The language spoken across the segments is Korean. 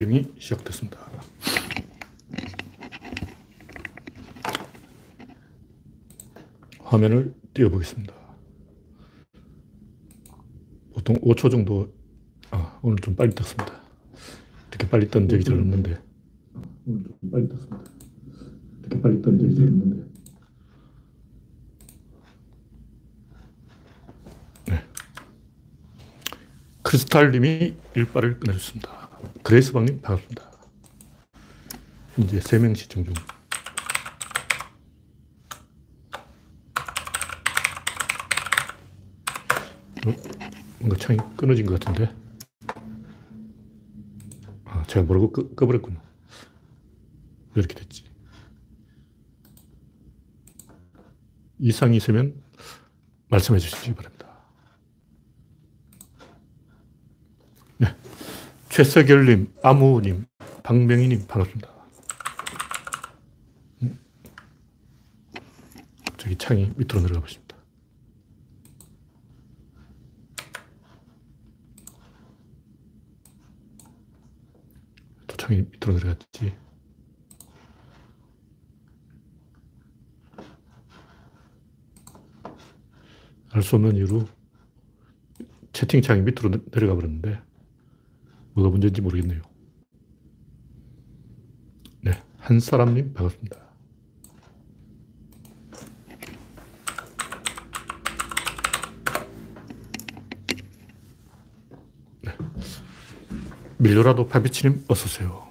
촬영이 시작됐습니다. 화면을 띄워보겠습니다. 보통 5초 정도, 아, 오늘 좀 빨리 떴습니다. 이렇게 빨리 뜬 적이 잘 없는데. 오늘 좀 빨리 떴습니다. 이렇게 빨리 뜬 적이 잘 없는데. 네. 크리스탈님이 일발을 끊어줬습니다. 그레이스방님 반갑습니다. 이제 3명 시청 중. 어? 뭔가 창이 끊어진 것 같은데? 아, 제가 모르고 꺼, 꺼버렸군요. 왜 이렇게 됐지? 이상이 있으면 말씀해 주시기 바랍니다. 네. 최석열님, 아무님, 박명희님 반갑습니다. 음. 저기 창이 밑으로 내려가 보십니다. 또 창이 밑으로 내려갔지. 알 수 없는 이유로 채팅창이 밑으로 내려가 버렸는데 뭐가 문제인지 모르겠네요. 네, 한 사람님 반갑습니다. 네. 밀로라도 파비치님 어서오세요.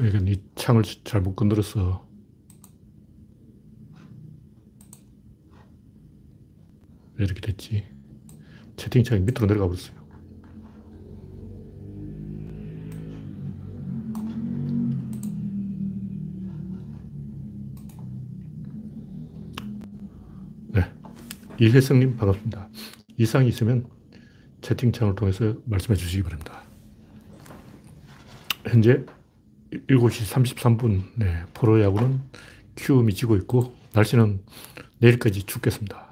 이건 이 창을 잘못 건드려서 왜 이렇게 됐지? 채팅창이 밑으로 내려가 버렸어요. 네. 이혜성님 반갑습니다. 이상이 있으면 채팅창을 통해서 말씀해 주시기 바랍니다. 현재 7시 33분, 네, 프로야구는 키움이 지고 있고, 날씨는 내일까지 춥겠습니다.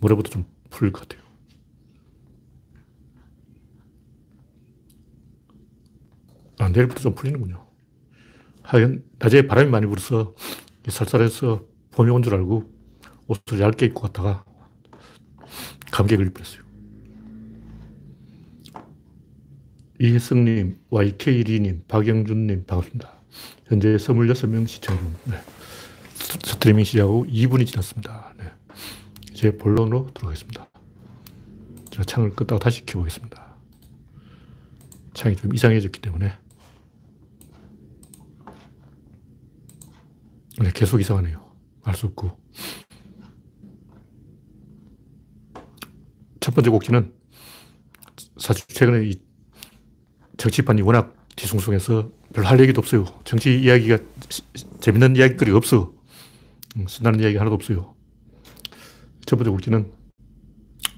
모레부터 좀 풀릴 것 같아요. 아, 내일부터 좀 풀리는군요. 하여간, 낮에 바람이 많이 불어서 쌀쌀해서 봄이 온 줄 알고 옷을 얇게 입고 갔다가 감기에 걸릴 뻔했어요. 이혜성님, YK1님, 박영준님, 반갑습니다. 현재 26명 시청 중, 네. 스트리밍 시작하고 2분이 지났습니다. 네. 이제 본론으로 들어가겠습니다. 제가 창을 끄다가 다시 켜보겠습니다. 창이 좀 이상해졌기 때문에. 네, 계속 이상하네요. 알 수 없고. 첫 번째 곡지는 사실 최근에 이 정치판이 워낙 뒤숭숭해서 별로 할 얘기도 없어요. 정치 이야기가 재밌는 이야기거리가 없어. 신나는 이야기 하나도 없어요. 첫 번째 곡지는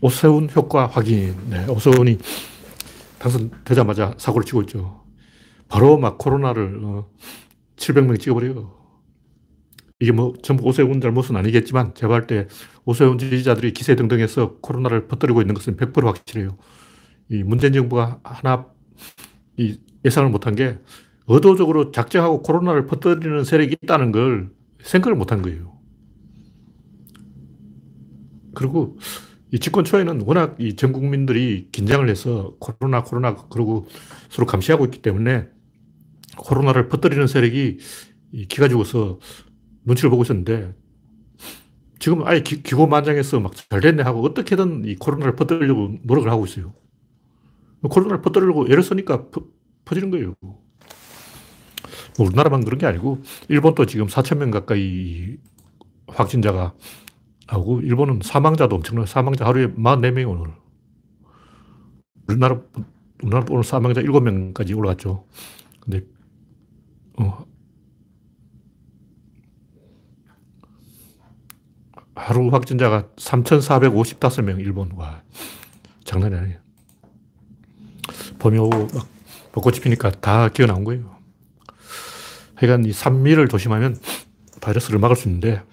오세훈 효과 확인. 네, 오세훈이 당선되자마자 사고를 치고 있죠. 바로 막 코로나를 어, 700명 찍어버려요. 이게 뭐 전부 오세훈 잘못은 아니겠지만 제가 볼때 오세훈 지지자들이 기세 등등해서 코로나를 퍼뜨리고 있는 것은 100% 확실해요. 이 문재인 정부가 하나 이 예상을 못한 게 의도적으로 작정하고 코로나를 퍼뜨리는 세력이 있다는 걸 생각을 못한 거예요. 그리고 이 집권 초에는 워낙 이 전 국민들이 긴장을 해서 코로나, 코로나, 그러고 서로 감시하고 있기 때문에 코로나를 퍼뜨리는 세력이 기가 죽어서 눈치를 보고 있었는데 지금 아예 기, 고만장해서 막 잘 됐네 하고 어떻게든 이 코로나를 퍼뜨리려고 노력을 하고 있어요. 코로나를 퍼뜨리려고 애를 쓰니까 퍼, 퍼지는 거예요. 뭐 우리나라만 그런 게 아니고 일본도 지금 4천 명 가까이 확진자가 하고 일본은 사망자도 엄청나요. 사망자 하루에 44명이 오늘. 우리나라, 우리나라 오늘 사망자 7명까지 올라갔죠. 근데, 어, 하루 확진자가 3,455명, 일본. 와, 장난이 아니에요. 봄이 오고 막 벚꽃이 피니까 다 기어 나온 거예요. 하여간 이 산미를 조심하면 바이러스를 막을 수 있는데,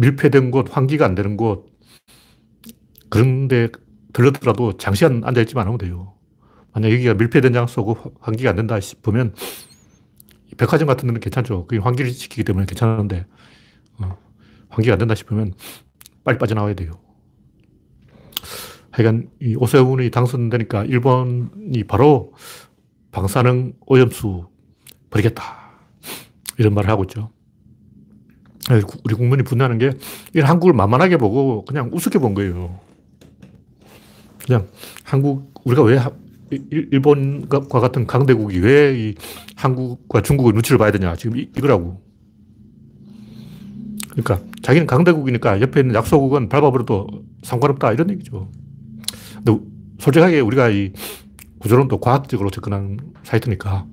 밀폐된 곳, 환기가 안 되는 곳, 그런데 들렀더라도 장시간 앉아있지만 않으면 돼요. 만약 여기가 밀폐된 장소고 환기가 안 된다 싶으면 백화점 같은 데는 괜찮죠. 그게 환기를 시키기 때문에 괜찮은데 어, 환기가 안 된다 싶으면 빨리 빠져나와야 돼요. 하여간 이 오세훈이 당선되니까 일본이 바로 방사능 오염수 버리겠다. 이런 말을 하고 있죠. 우리 국민이 분노하는 게, 이 한국을 만만하게 보고 그냥 우습게 본 거예요. 그냥 한국, 우리가 왜 일본과 같은 강대국이 왜이 한국과 중국의 눈치를 봐야 되냐. 지금 이, 이거라고. 그러니까 자기는 강대국이니까 옆에 있는 약소국은 밟아버려도 상관없다. 이런 얘기죠. 근데 솔직하게 우리가 이 구조론도 과학적으로 접근한 사이트니까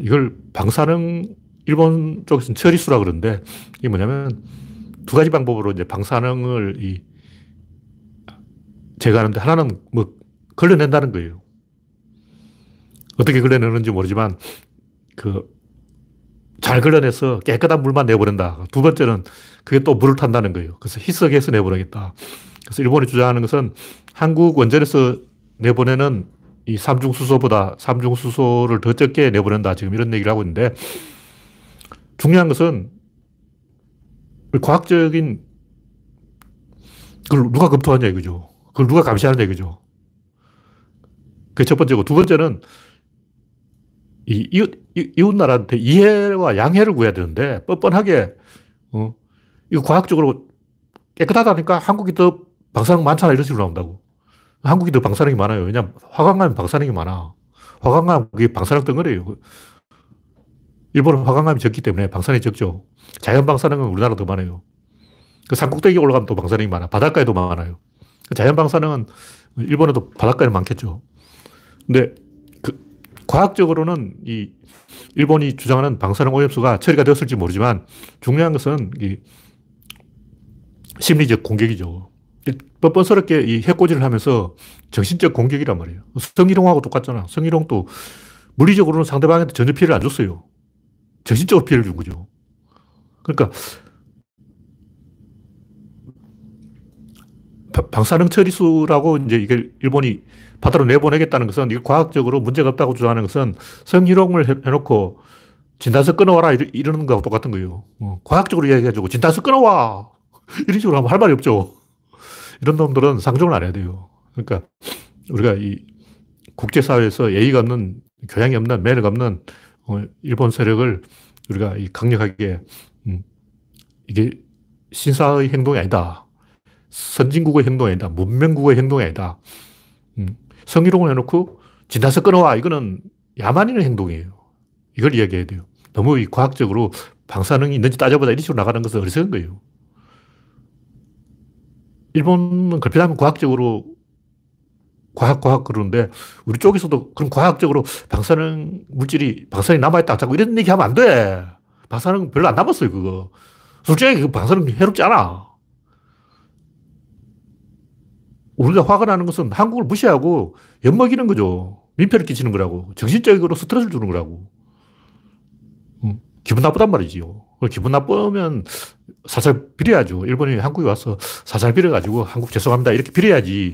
이걸 방사능 일본 쪽에서는 처리수라 그러는데 이게 뭐냐면 두 가지 방법으로 이제 방사능을 이 제거하는데 하나는 뭐 걸러낸다는 거예요. 어떻게 걸러내는지 모르지만 그 잘 걸러내서 깨끗한 물만 내버린다. 두 번째는 그게 또 물을 탄다는 거예요. 그래서 희석해서 내버리겠다. 그래서 일본이 주장하는 것은 한국 원전에서 내보내는 이 삼중수소보다 삼중수소를 더 적게 내보낸다. 지금 이런 얘기를 하고 있는데 중요한 것은 과학적인 그걸 누가 검토하냐 이거죠. 그걸 누가 감시하느냐 이거죠. 그게 첫 번째고 두 번째는 이 이웃, 이웃 나라한테 이해와 양해를 구해야 되는데 뻔뻔하게 어, 이거 과학적으로 깨끗하다니까 한국이 더 방사능 많잖아 이런 식으로 나온다고. 한국이 더 방사능이 많아요. 왜냐면 화강암 방사능이 많아. 화강암 그게 방사능 덩어리예요. 일본은 화강암이 적기 때문에 방사능이 적죠. 자연 방사능은 우리나라 더 많아요. 그 산꼭대기 올라가면 또 방사능이 많아. 바닷가에도 많아요. 자연 방사능은 일본에도 바닷가에 많겠죠. 근데 그 과학적으로는 이 일본이 주장하는 방사능 오염수가 처리가 되었을지 모르지만 중요한 것은 이 심리적 공격이죠. 뻔뻔스럽게 이 해코지를 하면서 정신적 공격이란 말이에요. 성희롱하고 똑같잖아. 성희롱도 물리적으로는 상대방한테 전혀 피해를 안 줬어요. 정신적으로 피해를 준 거죠. 그러니까 방사능 처리수라고 이제 이게 일본이 바다로 내보내겠다는 것은 이게 과학적으로 문제가 없다고 주장하는 것은 성희롱을 해놓고 진단서 끊어와라 이러는 거하고 똑같은 거예요. 어, 과학적으로 이야기해가지고 진단서 끊어와! 이런 식으로 하면 할 말이 없죠. 이런 놈들은 상종을 안 해야 돼요. 그러니까 우리가 이 국제사회에서 예의가 없는, 교양이 없는, 매너가 없는 어, 일본 세력을 우리가 강력하게 음, 이게 신사의 행동이 아니다. 선진국의 행동이 아니다. 문명국의 행동이 아니다. 음, 성희롱을 해놓고 진단서 끊어와. 이거는 야만인의 행동이에요. 이걸 이야기해야 돼요. 너무 이 과학적으로 방사능이 있는지 따져보자 이런 식으로 나가는 것은 어리석은 거예요. 일본은 걸핏하면 과학적으로 과학, 과학 그러는데 우리 쪽에서도 그럼 과학적으로 방사능 물질이, 방사능이 남아있다. 자꾸 이런 얘기 하면 안 돼. 방사능 별로 안 남았어요, 그거. 솔직히 그 방사능 해롭지 않아. 우리가 화가 나는 것은 한국을 무시하고 엿먹이는 거죠. 민폐를 끼치는 거라고. 정신적으로 스트레스를 주는 거라고. 음, 기분 나쁘단 말이지요. 기분 나쁘면 살살 빌어야죠. 일본이 한국에 와서 살살 빌어가지고 한국 죄송합니다. 이렇게 빌어야지.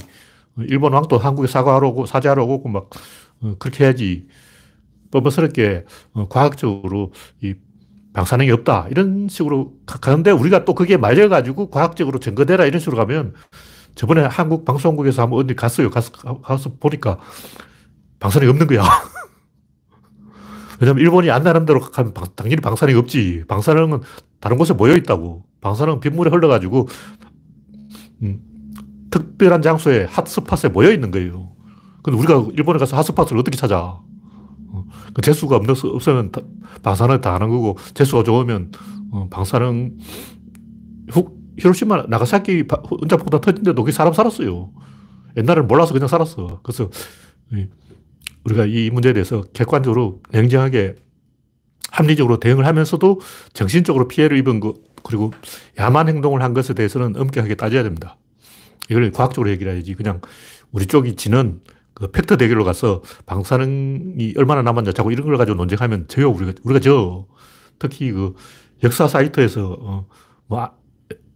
일본 왕도 한국에 사과하러 오고 사죄하러 오고 막 어, 그렇게 해야지. 뻔뻔스럽게 어, 과학적으로 이 방사능이 없다. 이런 식으로 가는데 우리가 또 그게 말려가지고 과학적으로 증거대라 이런 식으로 가면 저번에 한국 방송국에서 한번 어디 갔어요. 가서, 가서 보니까 방사능이 없는 거야. 왜냐면 일본이 안 나는 대로 가면 당연히 방사능이 없지. 방사능은 다른 곳에 모여 있다고. 방사능은 빗물에 흘러가지고, 음, 특별한 장소에 핫스팟에 모여 있는 거예요. 근데 우리가 일본에 가서 핫스팟을 어떻게 찾아? 어, 그 재수가 없는, 없으면 방사능 다 하는 거고, 재수가 좋으면 어, 방사능, 후, 히로시마, 나가사키 원자폭탄 터진데도 거기 사람 살았어요. 옛날에는 몰라서 그냥 살았어. 그래서 우리가 이 문제에 대해서 객관적으로 냉정하게 합리적으로 대응을 하면서도 정신적으로 피해를 입은 것, 그리고 야만 행동을 한 것에 대해서는 엄격하게 따져야 됩니다. 이걸 과학적으로 얘기를 해야지. 그냥 우리 쪽이 지는 그 팩트 대결로 가서 방사능이 얼마나 남았냐 자꾸 이런 걸 가지고 논쟁하면 져요. 우리가, 우리가 져. 특히 그 역사 사이트에서, 어, 뭐, 아,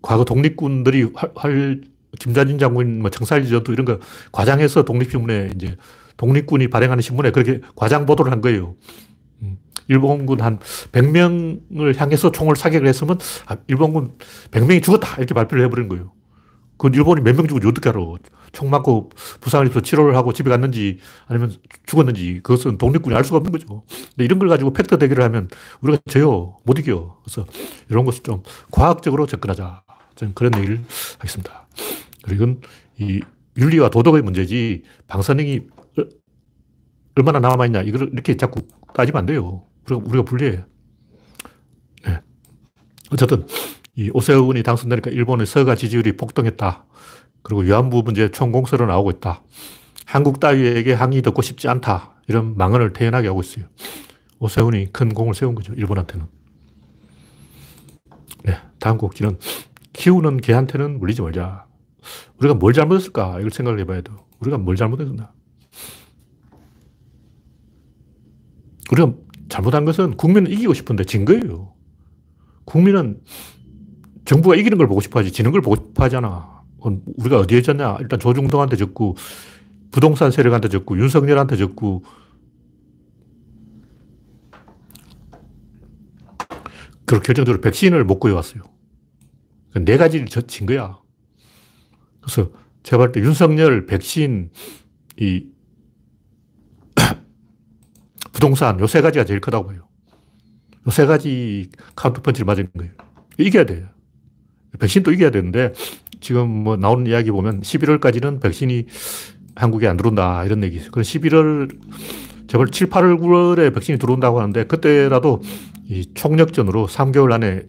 과거 독립군들이 활, 활 김자진 장군, 뭐 청살리 전투 이런 거 과장해서 독립신문에 이제 독립군이 발행하는 신문에 그렇게 과장 보도를 한 거예요. 음, 일본군 한 100명을 향해서 총을 사격을 했으면 아, 일본군 100명이 죽었다 이렇게 발표를 해버린 거예요. 그 일본이 몇 명 죽은지 어떻게 알아? 총 맞고 부상을 입어서 치료를 하고 집에 갔는지 아니면 죽었는지 그것은 독립군이 알 수가 없는 거죠. 근데 이런 걸 가지고 팩트 대결을 하면 우리가 져요. 못 이겨. 그래서 이런 것을 좀 과학적으로 접근하자. 저는 그런 얘기를 하겠습니다. 그리고 이 윤리와 도덕의 문제지 방사능이 얼마나 남아있냐 이걸 이렇게 자꾸 따지면 안 돼요. 우리가, 우리가 불리해. 네. 어쨌든 이 오세훈이 당선되니까 일본의 서가 지지율이 폭등했다. 그리고 위안부 문제 총공세로 나오고 있다. 한국 따위에게 항의 듣고 싶지 않다. 이런 망언을 태연하게 하고 있어요. 오세훈이 큰 공을 세운 거죠. 일본한테는. 네. 다음 곡지는 키우는 개한테는 물리지 말자. 우리가 뭘 잘못했을까? 이걸 생각을 해봐야 돼. 우리가 뭘 잘못했나? 우리가 잘못한 것은 국민은 이기고 싶은데 진 거예요. 국민은 정부가 이기는 걸 보고 싶어 하지, 지는 걸 보고 싶어 하잖아. 우리가 어디에 졌냐? 일단 조중동한테 졌고, 부동산 세력한테 졌고, 윤석열한테 졌고, 그렇게 결정적으로 백신을 못 구해왔어요. 네 가지를 진 거야. 그래서 제가 볼때 윤석열, 백신, 이 부동산 요 세 가지가 제일 크다고 봐요. 요 세 가지 카운터 펀치를 맞은 거예요. 이겨야 돼요. 백신도 이겨야 되는데 지금 뭐 나오는 이야기 보면 11월까지는 백신이 한국에 안 들어온다 이런 얘기 있어요. 그럼 11월 제발 7, 8월, 9월에 백신이 들어온다고 하는데 그때라도 이 총력전으로 3개월 안에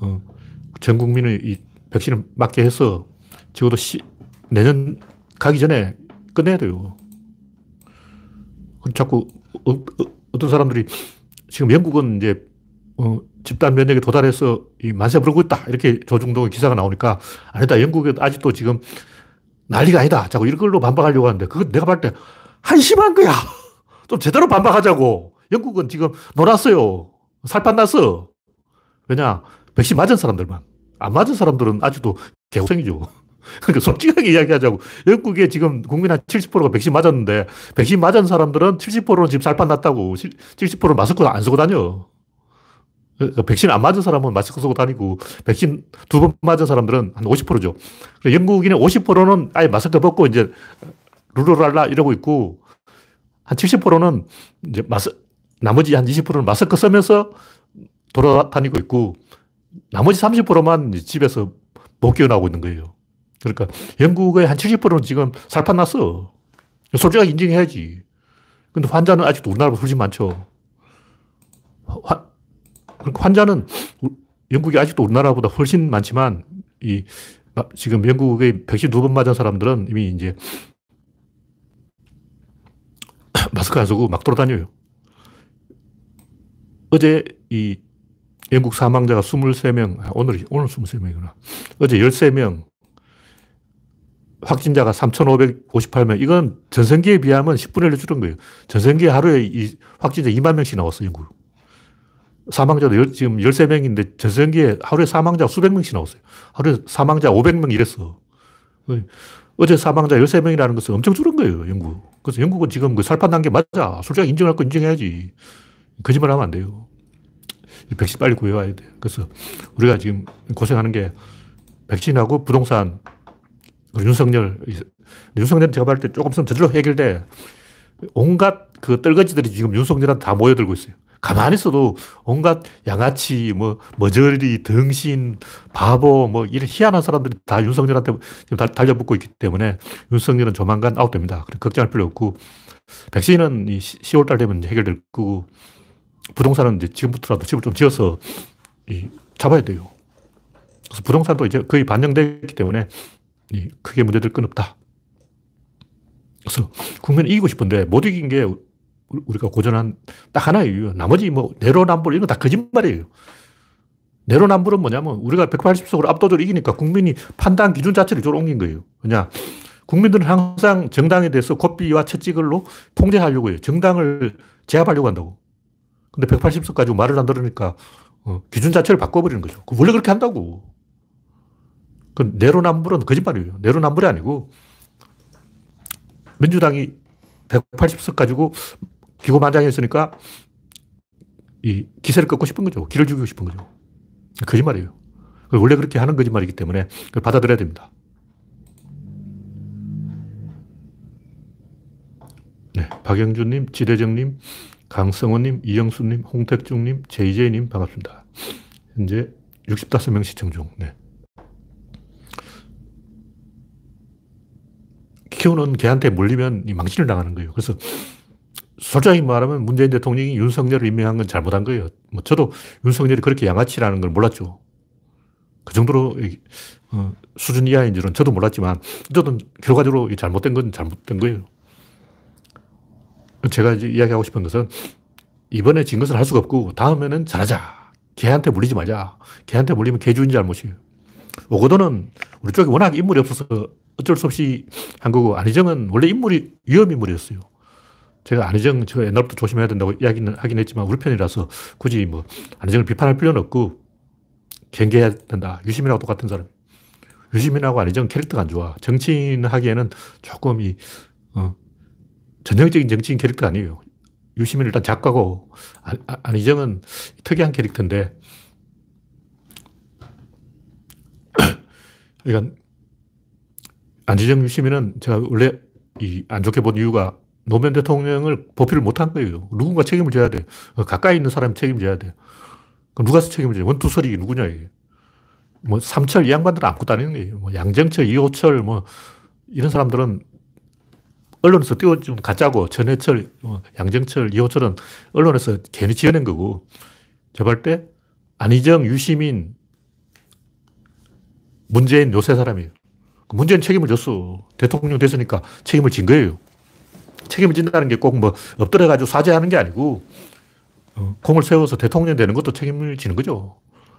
어, 전 국민의 이 백신을 맞게 해서 적어도 시, 내년 가기 전에 끝내야 돼요. 자꾸 어, 어떤 사람들이 지금 영국은 이제 어, 집단 면역에 도달해서 이 만세 부르고 있다. 이렇게 조중동의 기사가 나오니까 아니다. 영국에 아직도 지금 난리가 아니다. 자꾸 이런 걸로 반박하려고 하는데 그건 내가 볼때 한심한 거야. 좀 제대로 반박하자고. 영국은 지금 놀았어요. 살판 났어. 왜냐? 백신 맞은 사람들만. 안 맞은 사람들은 아직도 개고생이죠. 그러니까 솔직하게 이야기하자고. 영국에 지금 국민 한 70%가 백신 맞았는데, 백신 맞은 사람들은 70%는 지금 살판 났다고. 70%는 마스크 안 쓰고 다녀. 그러니까 백신 안 맞은 사람은 마스크 쓰고 다니고, 백신 두 번 맞은 사람들은 한 50%죠. 영국인의 50%는 아예 마스크 벗고 이제 룰루랄라 이러고 있고, 한 70%는 이제 마스, 나머지 한 20%는 마스크 쓰면서 돌아다니고 있고, 나머지 30%만 집에서 못 깨어나고 있는 거예요. 그러니까 영국의 한 70%는 지금 살판 났어. 솔직하게 인정해야지. 근데 환자는 아직도 우리나라보다 훨씬 많죠. 환, 그러니까 환자는 영국이 아직도 우리나라보다 훨씬 많지만 이 지금 영국의 백신 두 번 맞은 사람들은 이미 이제 마스크 안 쓰고 막 돌아다녀요. 어제 이 영국 사망자가 23명, 아, 오늘, 오늘 23명이구나. 어제 13명, 확진자가 3,558명. 이건 전성기에 비하면 10분의 1로 줄은 거예요. 전성기에 하루에 이 확진자 2만 명씩 나왔어, 영국. 사망자도 지금 13명인데 전성기에 하루에 사망자 수백 명씩 나왔어요. 하루에 사망자 500명 이랬어. 어제 사망자 13명이라는 것은 엄청 줄은 거예요, 영국. 그래서 영국은 지금 그 살판 단계 맞아. 솔직히 인정할 거 인정해야지. 거짓말 하면 안 돼요. 백신 빨리 구해와야 돼. 그래서 우리가 지금 고생하는 게 백신하고 부동산, 윤석열. 윤석열은 제가 봤을 때 조금 있으면 저절로 해결돼. 온갖 그 떨거지들이 지금 윤석열한테 다 모여들고 있어요. 가만히 있어도 온갖 양아치, 뭐, 머저리, 등신, 바보, 뭐, 이런 희한한 사람들이 다 윤석열한테 달려붙고 있기 때문에 윤석열은 조만간 아웃됩니다. 걱정할 필요 없고, 백신은 10월달 되면 해결될 거고, 부동산은 이제 지금부터라도 집을 좀 지어서 이, 잡아야 돼요. 그래서 부동산도 이제 거의 반영됐기 때문에 이, 크게 문제될 건 없다. 그래서 국민은 이기고 싶은데 못 이긴 게 우리가 고전한 딱 하나의 이유. 나머지 뭐 내로남불 이런 거 다 거짓말이에요. 내로남불은 뭐냐면 우리가 180석으로 압도적으로 이기니까 국민이 판단 기준 자체를 이쪽으로 옮긴 거예요. 그냥 국민들은 항상 정당에 대해서 고삐와 채찍을로 통제하려고 해요. 정당을 제압하려고 한다고. 근데 180석 가지고 말을 안 들으니까 어, 기준 자체를 바꿔버리는 거죠. 원래 그렇게 한다고. 그 내로남불은 거짓말이에요. 내로남불이 아니고 민주당이 180석 가지고 기고만장했으니까 이 기세를 꺾고 싶은 거죠. 길을 죽이고 싶은 거죠. 거짓말이에요. 원래 그렇게 하는 거짓말이기 때문에 그걸 받아들여야 됩니다. 네, 박영준님, 지대정님, 강성호님, 이영수님, 홍택중님, JJ님 반갑습니다. 현재 65명 시청 중. 네. 키우는 개한테 몰리면 망신을 당하는 거예요. 그래서 솔직히 말하면 문재인 대통령이 윤석열을 임명한 건 잘못한 거예요. 뭐 저도 윤석열이 그렇게 양아치라는 걸 몰랐죠. 그 정도로 어, 수준 이하인 줄은 저도 몰랐지만 어쨌든 결과적으로 잘못된 건 잘못된 거예요. 제가 이제 이야기하고 싶은 것은 이번에 진 것을 할 수가 없고 다음에는 잘하자. 걔한테 물리지 말자. 걔한테 물리면 개 주인 잘못이에요. 오거도는 우리 쪽에 워낙 인물이 없어서 어쩔 수 없이 한 거고 안희정은 원래 인물이 위험 인물이었어요. 제가 안희정 저 옛날부터 조심해야 된다고 이야기는 하긴 했지만 우리 편이라서 굳이 뭐 안희정을 비판할 필요는 없고 경계해야 된다. 유시민하고 똑같은 사람. 유시민하고 안희정 캐릭터가 안 좋아. 정치인 하기에는 조금 이 어, 전형적인 정치인 캐릭터 아니에요. 유시민 일단 작가고 아, 아, 안희정은 특이한 캐릭터인데 그러니까 안희정 유시민은 제가 원래 이 안 좋게 본 이유가 노무현 대통령을 보필을 못한 거예요. 누군가 책임을 져야 돼. 어, 가까이 있는 사람이 책임져야 돼. 그럼 누가 책임을 져? 원투설이 누구냐, 이게. 뭐, 삼철 이 양반들은 아무것도 아닌 거예요. 뭐, 양정철, 이호철, 뭐, 이런 사람들은 언론에서 띄워준 가짜고, 전해철, 뭐 양정철, 이호철은 언론에서 괜히 지어낸 거고, 제발 때, 안희정, 유시민, 문재인 요새 사람이에요. 그 문재인 책임을 졌어. 대통령 됐으니까 책임을 진 거예요. 책임을 진다는 게 꼭 뭐 엎드려가지고 사죄하는 게 아니고, 어, 공을 세워서 대통령 되는 것도 책임을 지는 거죠.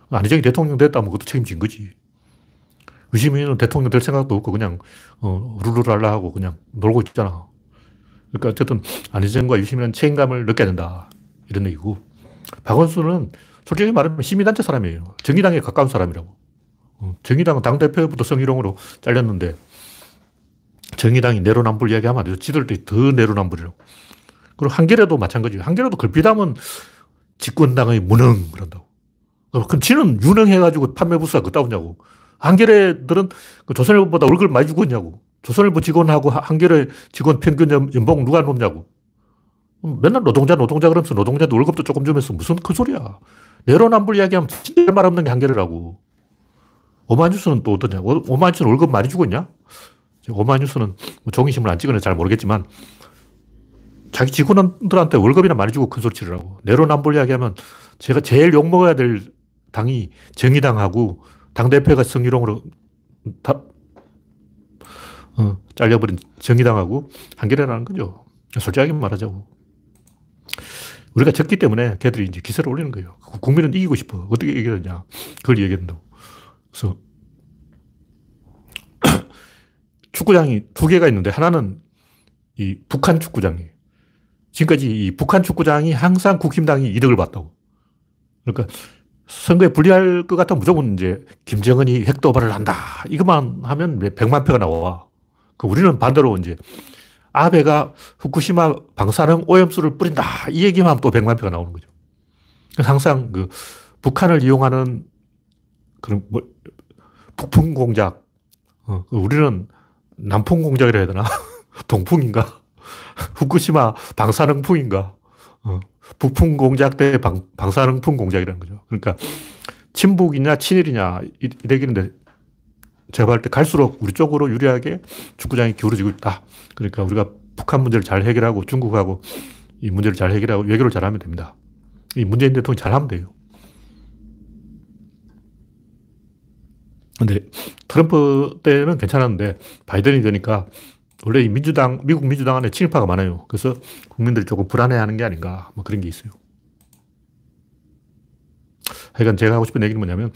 안희정이 대통령 됐다면 그것도 책임진 거지. 유시민은 대통령 될 생각도 없고 그냥 어, 룰루랄라 하고 그냥 놀고 있잖아. 그러니까 어쨌든 안희정과 유시민은 책임감을 느껴야 된다. 이런 얘기고. 박원순은 솔직히 말하면 시민단체 사람이에요. 정의당에 가까운 사람이라고. 어, 정의당은 당대표부터 성희롱으로 잘렸는데 정의당이 내로남불 이야기하면 안 되죠. 지들도 더 내로남불이라고. 그리고 한겨레도 마찬가지예요. 한겨레도 걸핏하면 집권당의 무능 그런다고. 그럼 지는 유능해가지고 판매부수가 그따오냐고. 한겨레들은 그 조선일보보다 월급을 많이 주고 있냐고. 조선일보 직원하고 한겨레 직원 평균 연봉 누가 높냐고. 맨날 노동자, 노동자 그러면서 노동자도 월급도 조금 주면서 무슨 큰 소리야. 내로남불 이야기하면 진짜 말 없는 게 한겨레라고. 오마뉴스는 또 어떠냐? 오마뉴스는 월급 많이 주고 있냐? 오마뉴스는 뭐 종이신문 안 찍으면 잘 모르겠지만 자기 직원들한테 월급이나 많이 주고 큰 소리 치르라고. 내로남불 이야기하면 제가 제일 욕먹어야 될 당이 정의당하고 당대표가 성희롱으로 다, 어, 잘려버린 정의당하고 한겨레라는 거죠. 솔직하게 말하자고. 우리가 졌기 때문에 걔들이 이제 기세를 올리는 거예요. 국민은 이기고 싶어. 어떻게 이겨야 그걸 얘기한다고. 그래서 축구장이 두 개가 있는데 하나는 이 북한 축구장이에요. 지금까지 이 북한 축구장이 항상 국힘당이 이득을 봤다고. 그러니까 선거에 불리할 것 같으면 무조건 이제 김정은이 핵도발을 한다. 이것만 하면 백만 표가 나와. 그 우리는 반대로 이제 아베가 후쿠시마 방사능 오염수를 뿌린다. 이 얘기만 하면 또 백만 표가 나오는 거죠. 항상 그 북한을 이용하는 그런 뭐 북풍 공작. 어, 그 우리는 남풍 공작이라 해야 되나? 동풍인가? 후쿠시마 방사능풍인가? 어, 북풍 공작 대 방, 방사능풍 공작이라는 거죠. 그러니까 친북이냐 친일이냐 이래기는데 제가 볼 때 갈수록 우리 쪽으로 유리하게 축구장이 기울어지고 있다. 그러니까 우리가 북한 문제를 잘 해결하고 중국하고 이 문제를 잘 해결하고 외교를 잘하면 됩니다. 이 문재인 대통령이 잘하면 돼요. 근데 트럼프 때는 괜찮았는데 바이든이 되니까 원래 이 민주당, 미국 민주당 안에 친일파가 많아요. 그래서 국민들이 조금 불안해하는 게 아닌가, 뭐 그런 게 있어요. 하여간 제가 하고 싶은 얘기는 뭐냐면,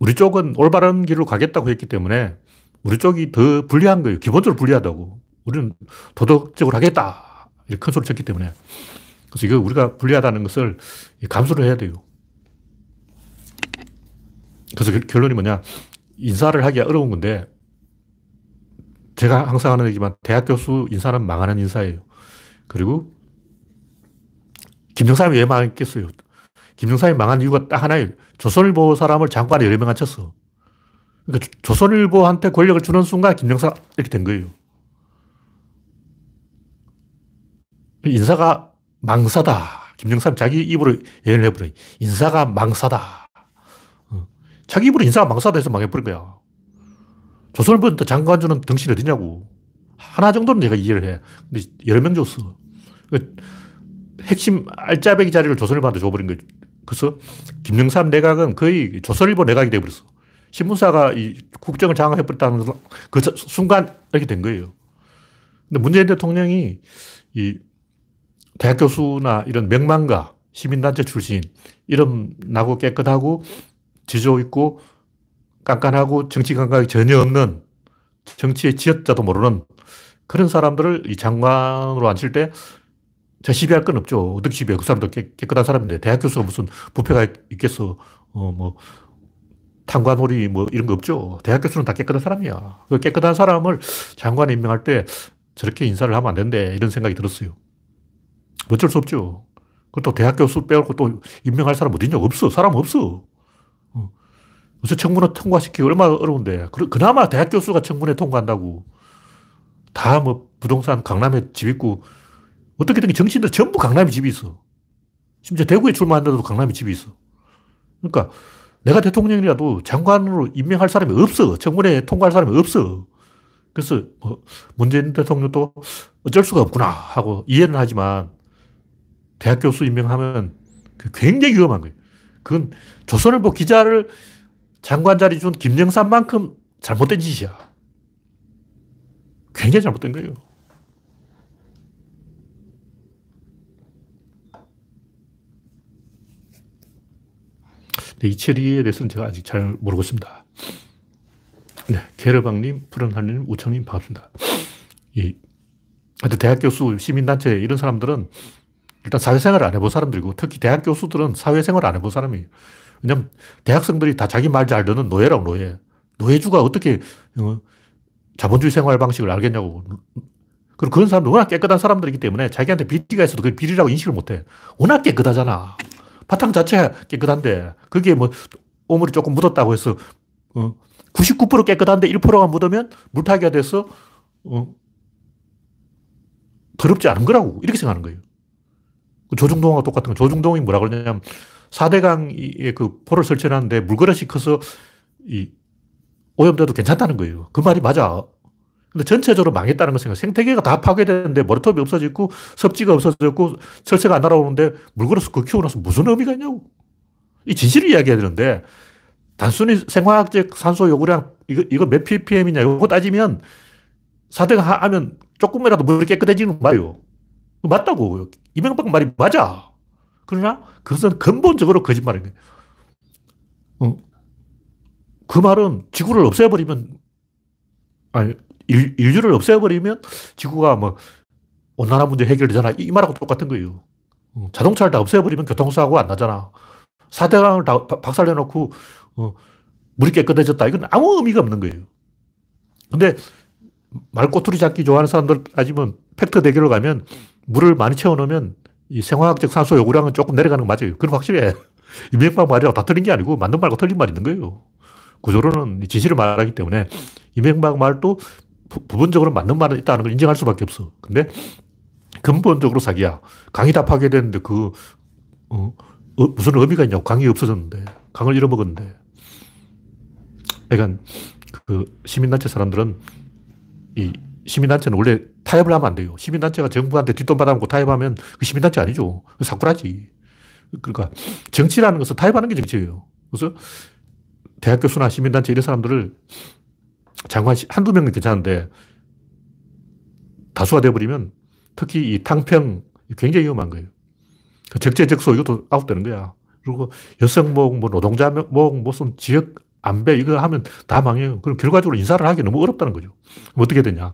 우리 쪽은 올바른 길로 가겠다고 했기 때문에 우리 쪽이 더 불리한 거예요. 기본적으로 불리하다고. 우리는 도덕적으로 하겠다. 이렇게 큰 소리 쳤기 때문에. 그래서 이거 우리가 불리하다는 것을 감수를 해야 돼요. 그래서 결론이 뭐냐. 인사를 하기가 어려운 건데, 제가 항상 하는 얘기지만, 대학 교수 인사는 망하는 인사예요. 그리고, 김정삼이 왜 망했겠어요? 김정삼이 망한 이유가 딱 하나예요. 조선일보 사람을 장관에 여러 명 앉혔어. 그러니까 조선일보한테 권력을 주는 순간 김정삼 이렇게 된 거예요. 인사가 망사다. 김정삼 자기 입으로 예언을 해버려. 인사가 망사다. 어. 자기 입으로 인사가 망사다 해서 망해버린 거야. 조선일보 장관 주는 덩신 어디냐고. 하나 정도는 내가 이해를 해. 근데 여러 명 줬어. 그 핵심 알짜배기 자리를 조선일보한테 줘버린 거예요. 그래서 김영삼 내각은 거의 조선일보 내각이 돼버렸어. 신문사가 이 국정을 장악해버렸다는 그 순간 이렇게 된 거예요. 근데 문재인 대통령이 이 대학 교수나 이런 명망가, 시민단체 출신, 이름 나고 깨끗하고 지조 있고 깐깐하고 정치 감각이 전혀 없는 정치의 지역자도 모르는 그런 사람들을 이 장관으로 앉힐 때 저 시비할 건 없죠. 어떻게 시비해. 그 사람도 깨, 깨끗한 사람인데 대학 교수가 무슨 부패가 있겠어. 어, 뭐, 탄관홀이 뭐 이런 거 없죠. 대학 교수는 다 깨끗한 사람이야. 그 깨끗한 사람을 장관에 임명할 때 저렇게 인사를 하면 안 된대. 이런 생각이 들었어요. 어쩔 수 없죠. 그것도 대학 교수 빼놓고 또 임명할 사람 어딨냐? 없어. 사람 없어. 어. 요새 청문회 통과시키기 얼마나 어려운데. 그나마 대학 교수가 청문회 통과한다고. 다 뭐 부동산 강남에 집 있고, 어떻게든 정치인들 전부 강남에 집이 있어. 심지어 대구에 출마한데도 강남에 집이 있어. 그러니까 내가 대통령이라도 장관으로 임명할 사람이 없어. 청문회 통과할 사람이 없어. 그래서 뭐 문재인 대통령도 어쩔 수가 없구나 하고 이해는 하지만 대학 교수 임명하면 그 굉장히 위험한 거예요. 그건 조선일보 기자를 장관 자리 준 김영삼만큼 잘못된 짓이야. 굉장히 잘못된 거예요. 이철이에 대해서는 제가 아직 잘 모르겠습니다. 네, 게르방님, 푸른하님, 우청님 반갑습니다. 이, 대학 교수, 시민단체 이런 사람들은 일단 사회생활을 안 해본 사람들이고 특히 대학 교수들은 사회생활을 안 해본 사람이에요. 왜냐면 대학생들이 다 자기 말 잘 듣는 노예라고 노예. 노예주가 어떻게 어, 자본주의 생활 방식을 알겠냐고. 그리고 그런 사람들 워낙 깨끗한 사람들이기 때문에 자기한테 비리가 있어도 그게 비리라고 인식을 못 해. 워낙 깨끗하잖아. 바탕 자체가 깨끗한데 그게 뭐 오물이 조금 묻었다고 해서 어, 99% 깨끗한데 1%가 묻으면 물타기가 돼서 어, 더럽지 않은 거라고 이렇게 생각하는 거예요. 그 조중동하고 똑같은 거. 조중동이 뭐라 그러냐면 4대강에 그 포를 설치하는데 물그릇이 커서 이 오염돼도 괜찮다는 거예요. 그 말이 맞아. 근데 전체적으로 망했다는 것은 생태계가 다 파괴되는데 머리톱이 없어졌고 섭지가 없어졌고 철새가 안 날아오는데 물그릇을 그 키우고 나서 무슨 의미가 있냐고. 이 진실을 이야기해야 되는데 단순히 생화학적 산소 요구량 이거, 이거 몇 ppm이냐 이거 따지면 4대강 하면 조금이라도 물이 깨끗해지는 거예요. 맞다고. 이명박 말이 맞아. 그러나 그것은 근본적으로 거짓말인 거예요. 어. 그 말은 지구를 없애버리면, 아니, 인, 인류를 없애버리면 지구가 뭐 온난화 문제 해결되잖아. 이 말하고 똑같은 거예요. 어. 자동차를 다 없애버리면 교통사고 안 나잖아. 사대강을 다 박살내놓고, 어, 물이 깨끗해졌다. 이건 아무 의미가 없는 거예요. 근데 말꼬투리 잡기 좋아하는 사람들 따지면 팩트 대결을 가면 물을 많이 채워놓으면 이 생화학적 산소 요구량은 조금 내려가는 거 맞아요. 그건 확실해. 이명박 말이라고 다 틀린 게 아니고 맞는 말과 틀린 말이 있는 거예요. 구조로는 진실을 말하기 때문에 이명박 말도 부 분적으로 맞는 말은 있다는 걸 인정할 수밖에 없어. 근데 근본적으로 사기야. 강이 다 파괴됐는데 그, 어, 어, 무슨 의미가 있냐고. 강이 없어졌는데. 강을 잃어먹었는데. 그러니까 그 시민단체 사람들은 이 시민단체는 원래 타협을 하면 안 돼요. 시민단체가 정부한테 뒷돈 받아먹고 타협하면 그 시민단체 아니죠. 사쿠라지. 그러니까 정치라는 것은 타협하는 게 정치예요. 그래서 대학 교수나 시민단체 이런 사람들을 장관 한두 명은 괜찮은데 다수가 되어버리면 특히 이 탕평 굉장히 위험한 거예요. 그 적재적소 이것도 아웃되는 거야. 그리고 여성목, 뭐 노동자목, 무슨 지역 안배 이거 하면 다 망해요. 그럼 결과적으로 인사를 하기 너무 어렵다는 거죠. 어떻게 되냐.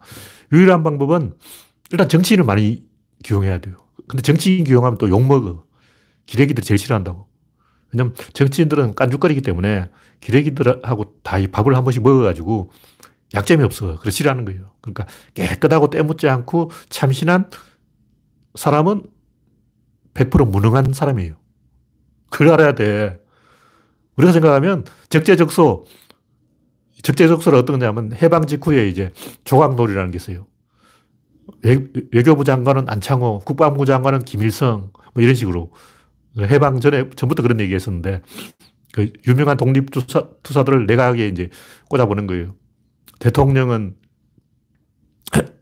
유일한 방법은 일단 정치인을 많이 기용해야 돼요. 근데 정치인 기용하면 또 욕먹어. 기레기들이 제일 싫어한다고. 왜냐면 정치인들은 깐죽거리기 때문에 기레기들하고 다 이 밥을 한 번씩 먹어가지고 약점이 없어. 그래서 싫어하는 거예요. 그러니까 깨끗하고 때묻지 않고 참신한 사람은 100% 무능한 사람이에요. 그걸 알아야 돼. 우리가 생각하면 적재적소, 적재적소를 어떤 거냐면 해방 직후에 이제 조각놀이라는 게 있어요. 외, 교부 장관은 안창호, 국방부 장관은 김일성, 뭐 이런 식으로. 해방 전에, 전부터 그런 얘기 했었는데, 그 유명한 독립투사들을 내각에 이제 꽂아보는 거예요. 대통령은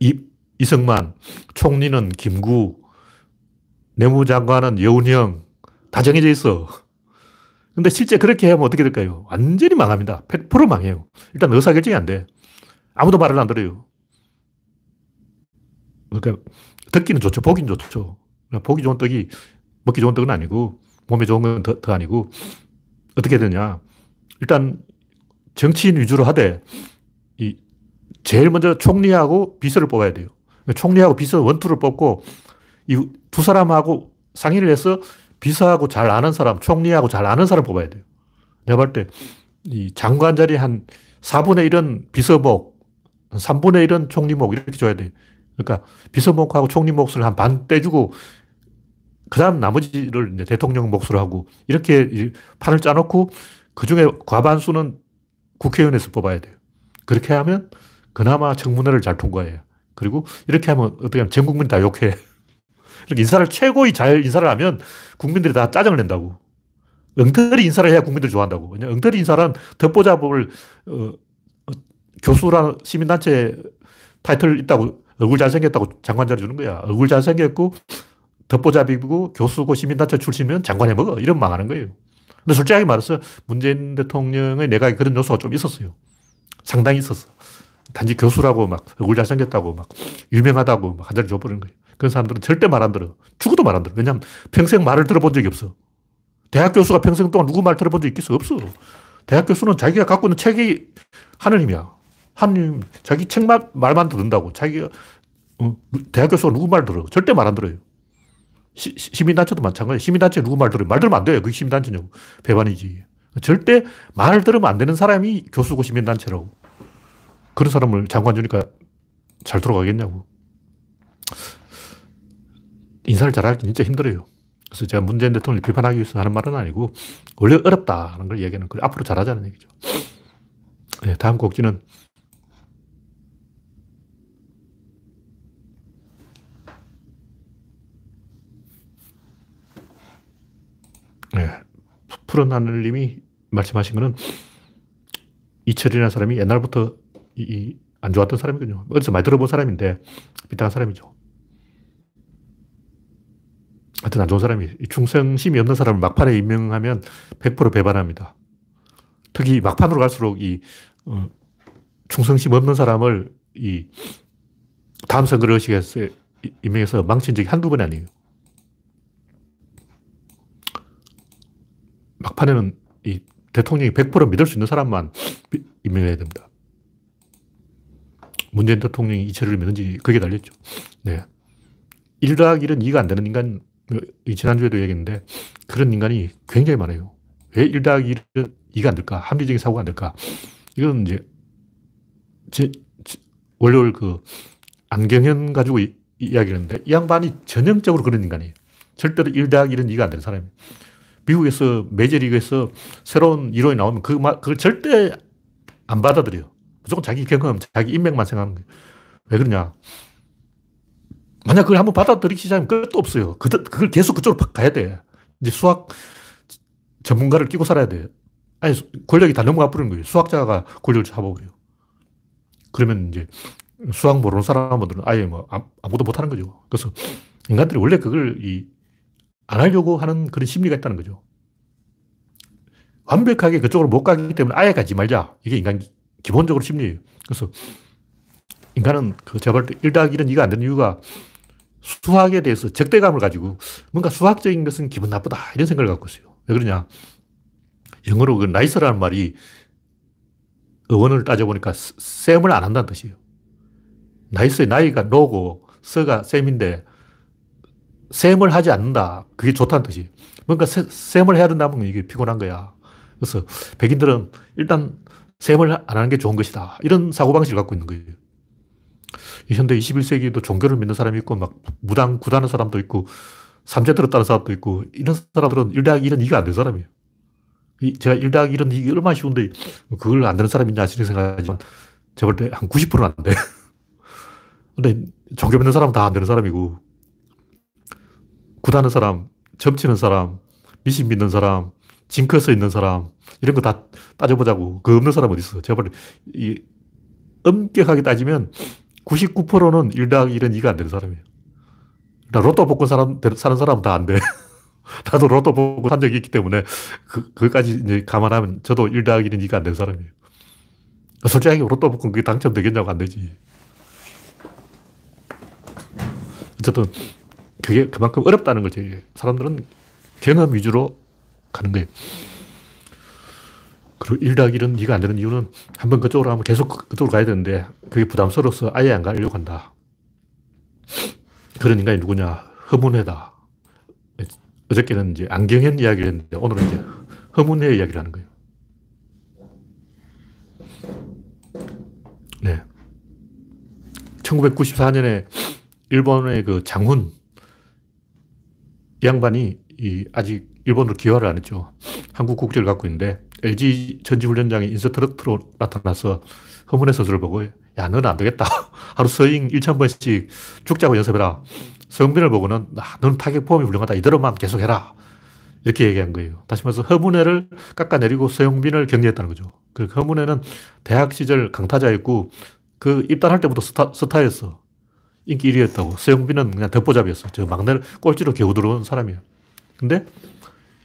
이, 이승만, 총리는 김구, 내무장관은 여운형, 다 정해져 있어. 근데 실제 그렇게 하면 어떻게 될까요? 완전히 망합니다. 100% 망해요. 일단 의사결정이 안 돼. 아무도 말을 안 들어요. 그러니까 듣기는 좋죠. 보기는 좋죠. 보기 좋은 떡이 먹기 좋은 떡은 아니고 몸에 좋은 건 더, 더 아니고 어떻게 되냐. 일단 정치인 위주로 하되 이 제일 먼저 총리하고 비서를 뽑아야 돼요. 총리하고 비서 원투를 뽑고 이 두 사람하고 상의를 해서 비서하고 잘 아는 사람, 총리하고 잘 아는 사람 뽑아야 돼요. 내가 볼 때 이 장관 자리 한 4분의 1은 비서목, 3분의 1은 총리목 이렇게 줘야 돼요. 그러니까 비서목하고 총리 몫을 한 반 떼주고 그 다음 나머지를 이제 대통령 몫으로 하고 이렇게 판을 짜놓고 그 중에 과반수는 국회의원에서 뽑아야 돼요. 그렇게 하면 그나마 청문회를 잘 통과해요. 그리고 이렇게 하면 어떻게 하면 전 국민이 다 욕해. 인사를 최고의 잘 인사를 하면 국민들이 다 짜증을 낸다고. 엉터리 인사를 해야 국민들이 좋아한다고. 엉터리 인사란 덧보잡을 어, 어, 교수라 시민단체 타이틀 있다고 얼굴 잘생겼다고 장관 자리 주는 거야. 얼굴 잘생겼고 덧보잡이고 교수고 시민단체 출신이면 장관 해 먹어. 이런 망하는 거예요. 근데 솔직하게 말해서 문재인 대통령의 내각에 그런 요소가 좀 있었어요. 상당히 있었어. 단지 교수라고 막 얼굴 잘생겼다고 막 유명하다고 막 한 자리 줘버리는 거예요. 그런 사람들은 절대 말 안 들어. 죽어도 말 안 들어. 왜냐하면 평생 말을 들어본 적이 없어. 대학 교수가 평생 동안 누구 말 들어본 적 있겠어? 없어. 대학 교수는 자기가 갖고 있는 책이 하느님이야. 하느님, 자기 책만, 말만 듣는다고. 자기가, 어, 대학 교수가 누구 말 들어? 절대 말 안 들어요. 시, 시민단체도 마찬가지야. 시민단체 누구 말 들어요? 말 들으면 안 돼요. 그게 시민단체냐고. 배반이지. 절대 말 들으면 안 되는 사람이 교수고 시민단체라고. 그런 사람을 장관 주니까 잘 돌아가겠냐고. 인사를 잘하기 진짜 힘들어요. 그래서 제가 문재인 대통령을 비판하기 위해서 하는 말은 아니고, 원래 어렵다는 걸 얘기하는 거예요. 앞으로 잘하자는 얘기죠. 네, 다음 곡지는 네, 푸른 하늘님이 말씀하신 거는 이철이라는 사람이 옛날부터 이, 이, 안 좋았던 사람이거든요. 어디서 많이 들어본 사람인데 비슷한 사람이죠. 하여튼 안 좋은 사람이 충성심이 없는 사람을 막판에 임명하면 100% 배반합니다. 특히 막판으로 갈수록 이 어, 충성심 없는 사람을 이 다음 선거를 의식해서 임명해서 망친 적이 한두 번이 아니에요. 막판에는 이 대통령이 100% 믿을 수 있는 사람만 임명해야 됩니다. 문재인 대통령이 이철을 믿는지 그게 달렸죠. 네. 1 더하기 1은 2가 안 되는 인간 지난주에도 얘기했는데 그런 인간이 굉장히 많아요. 왜1 더하기 1은 2가 안 될까? 합리적인 사고가 안 될까? 이건 이제 제, 월요일 그 안경현 가지고 이, 이야기를 했는데 이 양반이 전형적으로 그런 인간이에요. 절대로 1 더하기 1은 2가 안 되는 사람이에요. 미국에서 메이저리그에서 새로운 이론이 나오면 그, 그걸 절대 안 받아들여요. 무조건 자기 경험, 자기 인맥만 생각하는 거예요. 왜 그러냐? 만약 그걸 한번 받아들이기 시작하면 끝도 없어요. 그, 그걸 계속 그쪽으로 가야 돼. 이제 수학 전문가를 끼고 살아야 돼. 아니, 권력이 다 넘어가 버리는 거예요. 수학자가 권력을 잡아버려요. 그러면 이제 수학 모르는 사람들은 아예 뭐 아무도 못하는 거죠. 그래서 인간들이 원래 그걸 이, 안 하려고 하는 그런 심리가 있다는 거죠. 완벽하게 그쪽으로 못 가기 때문에 아예 가지 말자. 이게 인간 기본적으로 심리예요. 그래서 인간은 그 제가 볼때 1 더하기 1은 2가 안 되는 이유가 수학에 대해서 적대감을 가지고 뭔가 수학적인 것은 기분 나쁘다 이런 생각을 갖고 있어요. 왜 그러냐? 영어로 그 나이스라는 말이 어원을 따져보니까 쌤을 안 한다는 뜻이에요. 나이스의 나이가 노고 서가 쌤인데 샘을 하지 않는다. 그게 좋다는 뜻이. 뭔가 세, 샘을 해야 된다면 이게 피곤한 거야. 그래서 백인들은 일단 샘을 안 하는 게 좋은 것이다. 이런 사고방식을 갖고 있는 거예요. 이 현대 21세기도 종교를 믿는 사람이 있고, 막 무당 구다는 사람도 있고, 삼재 들었다는 사람도 있고, 이런 사람들은 1대학 1은 2가 안 된 사람이에요. 제가 1대학 1은 이게 얼마나 쉬운데, 그걸 안 되는 사람이 있냐, 이렇게 생각하지만, 제가 볼 때 한 90%는 안 돼. 근데 종교 믿는 사람은 다 안 되는 사람이고, 구다는 사람, 점치는 사람, 미신 믿는 사람, 징크스 있는 사람, 이런 거 다 따져보자고. 그 없는 사람 어디 있어? 제가 이 엄격하게 따지면 99%는 1 더하기 1은 2가 안 되는 사람이에요. 나 로또 복권 사람, 사는 사람은 다 안 돼. 나도 로또 복권 산 적이 있기 때문에 그, 그까지 이제 감안하면 저도 1 더하기 1은 2가 안 되는 사람이에요. 솔직하게 로또 복권 그게 당첨되겠냐고 안 되지. 어쨌든 그게 그만큼 어렵다는 거지. 사람들은 경험 위주로 가는 거예요. 그리고 1 더하기 1은 2가 안 되는 이유는 한번 그쪽으로 하면 계속 그, 그쪽으로 가야 되는데 그게 부담스러워서 아예 안 가려고 한다. 그런 인간이 누구냐? 허문회다. 어저께는 이제 안경현 이야기를 했는데 오늘은 이제 허문회 이야기를 하는 거예요. 네. 1994년에 일본의 그 장훈 이 양반이 이 아직 일본으로 기화를 안 했죠. 한국 국적을 갖고 있는데 LG 전지훈련장에 인서트럭트로 나타나서 허문의 선수를 보고 야 너는 안 되겠다. 하루 서잉 1,000번씩 죽자고 연습해라. 성빈을 보고는 아, 너는 타격 폼이 훌륭하다. 이대로만 계속해라. 이렇게 얘기한 거예요. 다시 말해서 허문회를 깎아내리고 서영빈을 격려했다는 거죠. 그 허문회는 대학 시절 강타자였고 그 입단할 때부터 스타, 스타였어. 인기 1위였다고. 서영빈은 그냥 덮보잡이었어. 저 막내를 꼴찌로 겨우 들어온 사람이에요. 근데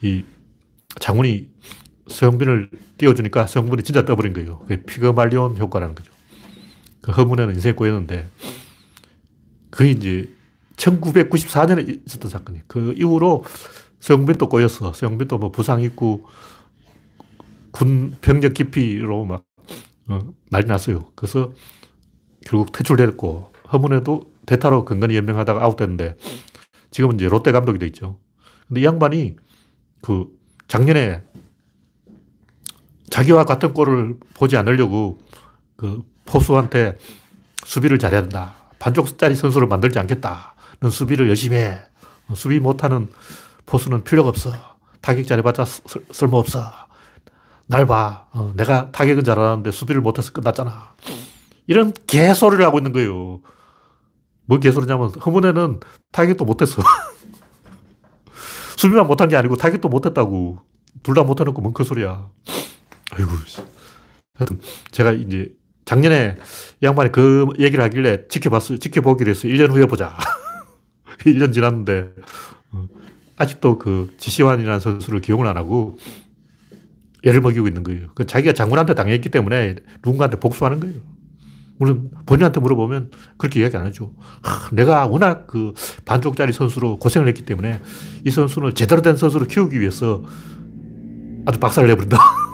이 장훈이 서영빈을 띄워주니까 서영빈이 진짜 떠버린 거예요. 그게 피그말리온 효과라는 거죠. 그 허문에는 인생이 꼬였는데 그게 이제 1994년에 있었던 사건이에요. 그 이후로 서영빈도 꼬였어. 서영빈도 뭐 부상 있고 군 병력 기피로 막 어, 난리 났어요. 그래서 결국 퇴출됐고 허문에도 대타로 근근히 연명하다가 아웃됐는데 지금은 이제 롯데 감독이 돼 있죠. 근데 이 양반이 그 작년에 자기와 같은 골을 보지 않으려고 그 포수한테 수비를 잘해야 된다. 반쪽짜리 선수를 만들지 않겠다. 는 수비를 열심히 해. 수비 못하는 포수는 필요가 없어. 타격 잘해봤자 쓸모없어. 날 봐. 어, 내가 타격은 잘하는데 수비를 못해서 끝났잖아. 이런 개소리를 하고 있는 거예요. 뭔 개소리냐면 허문에는 타격도 못했어. 수비만 못한 게 아니고 타격도 못했다고. 둘 다 못해놓고 뭔 그 아이고. 하여튼 제가 이제 작년에 이 양반이 그 얘기를 하길래 지켜봤어요. 지켜보기로 했어요. 1년 후에 보자. 1년 지났는데 어, 아직도 그 지시환이라는 선수를 기용을 안 하고 애를 먹이고 있는 거예요. 그 자기가 장군한테 당했기 때문에 누군가한테 복수하는 거예요. 물론 본인한테 물어보면 그렇게 이야기 안 하죠. 하, 내가 워낙 그 반쪽짜리 선수로 고생을 했기 때문에 이 선수는 제대로 된 선수로 키우기 위해서 아주 박살을 내버린다.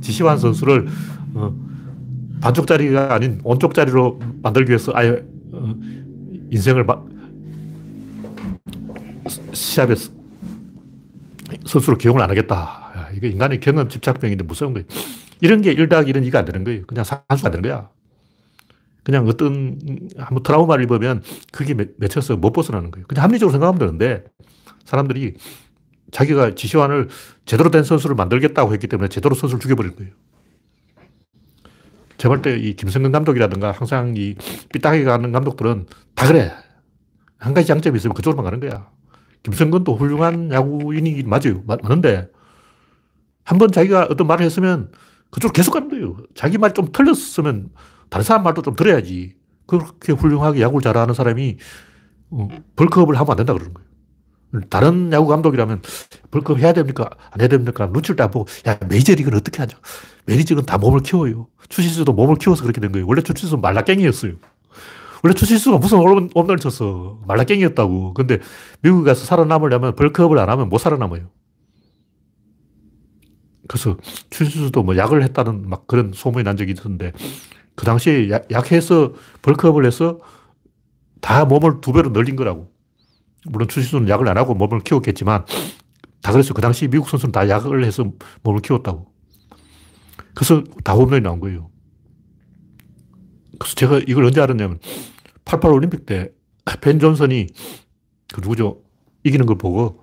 지시환 선수를 어, 반쪽짜리가 아닌 온쪽짜리로 만들기 위해서 아예 어, 인생을 마, 시합에 선수로 기용을 안 하겠다. 야, 이거 인간의 경험 집착병인데 무서운 거예요. 이런 게 1다 1은 2가 안 되는 거예요. 그냥 산수가 되는 거야. 그냥 어떤 한번 트라우마를 입으면 그게 맺혀서 못 벗어나는 거예요. 그냥 합리적으로 생각하면 되는데 사람들이 자기가 지시환을 제대로 된 선수를 만들겠다고 했기 때문에 제대로 선수를 죽여버릴 거예요. 제가 볼때이 김성근 감독이라든가 항상 이 삐딱하게 가는 감독들은 다 그래. 한 가지 장점이 있으면 그쪽으로만 가는 거야. 김성근도 훌륭한 야구인이 맞아요. 맞는데 한 번 자기가 어떤 말을 했으면 그쪽으로 계속 가는 거예요. 자기 말이 좀 틀렸으면 다른 사람 말도 좀 들어야지. 그렇게 훌륭하게 야구를 잘하는 사람이 어, 벌크업을 하면 안 된다 그러는 거예요. 다른 야구 감독이라면 벌크업 해야 됩니까? 안 해야 됩니까? 눈치를 딱 보고, 야, 메이저리그는 어떻게 하죠? 메이저리그는 다 몸을 키워요. 추신수도 몸을 키워서 그렇게 된 거예요. 원래 추신수는 말라깽이였어요. 원래 추신수가 무슨 홈런을 쳤어. 말라깽이였다고. 근데 미국에 가서 살아남으려면 벌크업을 안 하면 못 살아남아요. 그래서 추신수도 뭐 약을 했다는 막 그런 소문이 난 적이 있었는데 그 당시에 약, 약해서 벌크업을 해서 다 몸을 두 배로 늘린 거라고. 물론 추신수는 약을 안 하고 몸을 키웠겠지만 다 그랬어요. 그 당시 미국 선수는 다 약을 해서 몸을 키웠다고. 그래서 다 홈런이 나온 거예요. 그래서 제가 이걸 언제 알았냐면 88 올림픽 때 벤 존슨이 그 누구죠? 이기는 걸 보고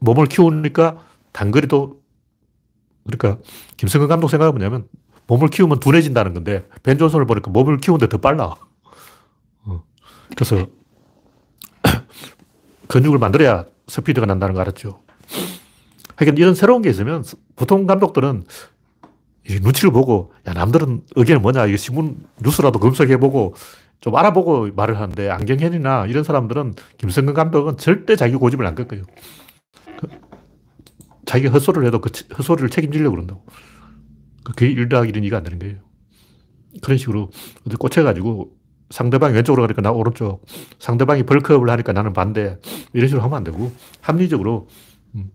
몸을 키우니까 단거리도 그러니까 김성근 감독 생각은 뭐냐면 몸을 키우면 둔해진다는 건데 벤 존슨을 보니까 몸을 키우는데 더 빨라. 어. 그래서 근육을 만들어야 스피드가 난다는 거 알았죠. 하여간 이런 새로운 게 있으면 보통 감독들은 눈치를 보고 야 남들은 의견은 뭐냐 이거 신문 뉴스라도 검색해보고 좀 알아보고 말을 하는데 안경현이나 이런 사람들은 김성근 감독은 절대 자기 고집을 안 꺾어요. 그, 자기가 헛소리를 해도 그 헛소리를 책임지려고 그런다고. 그게 1 더하기 1은 2가 안 되는 거예요. 그런 식으로 꽂혀가지고 상대방이 왼쪽으로 가니까 나 오른쪽, 상대방이 벌크업을 하니까 나는 반대, 이런 식으로 하면 안 되고, 합리적으로, 음,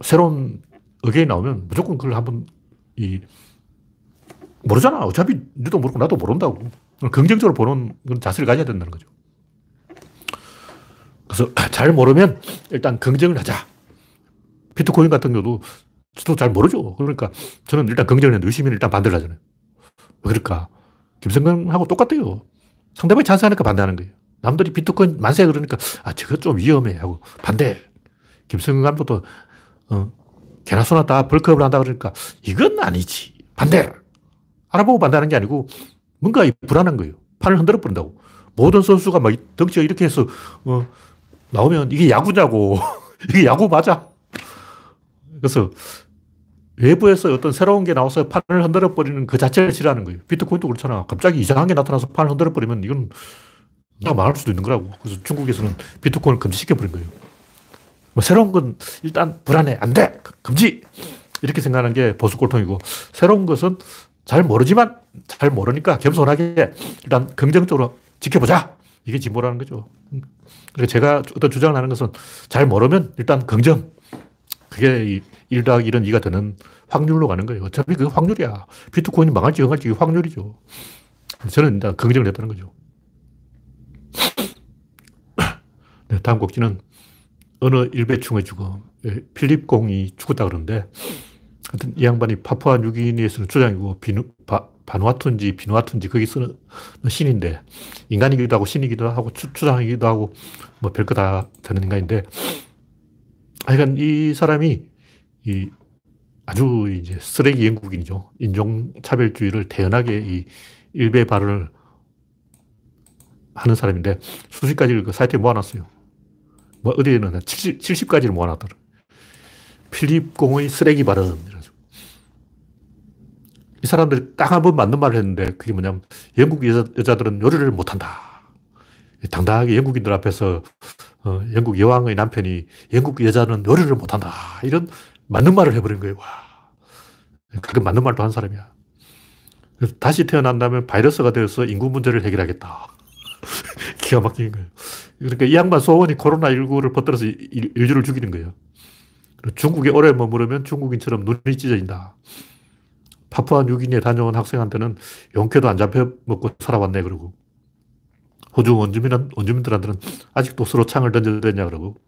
새로운 의견이 나오면 무조건 그걸 한번, 이, 모르잖아. 어차피 너도 모르고 나도 모른다고. 긍정적으로 보는 그런 자세를 가져야 된다는 거죠. 그래서 잘 모르면 일단 긍정을 하자. 비트코인 같은 경우도 저도 잘 모르죠. 그러니까 저는 일단 긍정을 했는데 의심이 일단 반대를 하잖아요. 왜 그럴까? 김성근하고 똑같아요. 상대방이 찬성하니까 반대하는 거예요. 남들이 비트코인 만세 그러니까, 아, 저거 좀 위험해. 하고 반대. 김성근 감독도, 어, 개나 소나 다 벌크업을 한다 그러니까, 이건 아니지. 반대. 알아보고 반대하는 게 아니고, 뭔가 불안한 거예요. 판을 흔들어 버린다고. 모든 선수가 막 덩치가 이렇게 해서, 어, 나오면 이게 야구냐고. 이게 야구 맞아. 그래서 외부에서 어떤 새로운 게 나와서 판을 흔들어 버리는 그 자체를 싫어하는 거예요. 비트코인도 그렇잖아. 갑자기 이상한 게 나타나서 판을 흔들어 버리면 이건 나 망할 수도 있는 거라고. 그래서 중국에서는 비트코인을 금지시켜 버린 거예요. 뭐 새로운 건 일단 불안해. 안 돼. 금지. 이렇게 생각하는 게 보수 꼴통이고 새로운 것은 잘 모르지만 잘 모르니까 겸손하게 일단 긍정적으로 지켜보자. 이게 진보라는 거죠. 그러니까 제가 어떤 주장을 하는 것은 잘 모르면 일단 긍정. 그게 1 더하기 1은 2가 되는 확률로 가는 거예요. 어차피 그 확률이야. 비트코인이 망할지 흥할지 확률이죠. 저는 일단 긍정을 했다는 거죠. 네, 다음 곡지는 어느 일배충의 죽음. 예, 필립 공이 죽었다 그러는데, 하여튼 이 양반이 파푸아 뉴기니에서는 주장이고, 비누, 바, 바누아투인지 비누아투인지 거기 쓰는 신인데, 인간이기도 하고 신이기도 하고 주, 주장이기도 하고, 뭐 별거 다 되는 인간인데, 하여간 이 사람이 이 아주 이제 쓰레기 영국인이죠. 인종차별주의를 태연하게 이 일배 발언을 하는 사람인데 수십 가지를 그 사이트에 모아놨어요. 뭐 어디에는 70, 70가지를 모아놨더라. 필립 공의 쓰레기 발언. 이 사람들이 딱 한 번 맞는 말을 했는데 그게 뭐냐면 영국 여자, 여자들은 요리를 못한다. 당당하게 영국인들 앞에서 어, 영국 여왕의 남편이 영국 여자는 요리를 못한다. 이런 맞는 말을 해버린 거예요. 와. 그건 맞는 말도 한 사람이야. 다시 태어난다면 바이러스가 되어서 인구 문제를 해결하겠다. 기가 막힌 거예요. 그러니까 이 양반 소원이 코로나19를 퍼뜨려서 인류를 죽이는 거예요. 중국에 오래 머무르면 중국인처럼 눈이 찢어진다. 파푸아 뉴기니에 다녀온 학생한테는 용케도 안 잡혀 먹고 살아왔네, 그러고. 호주 원주민은, 원주민들한테는 아직도 서로 창을 던져대냐 그러고.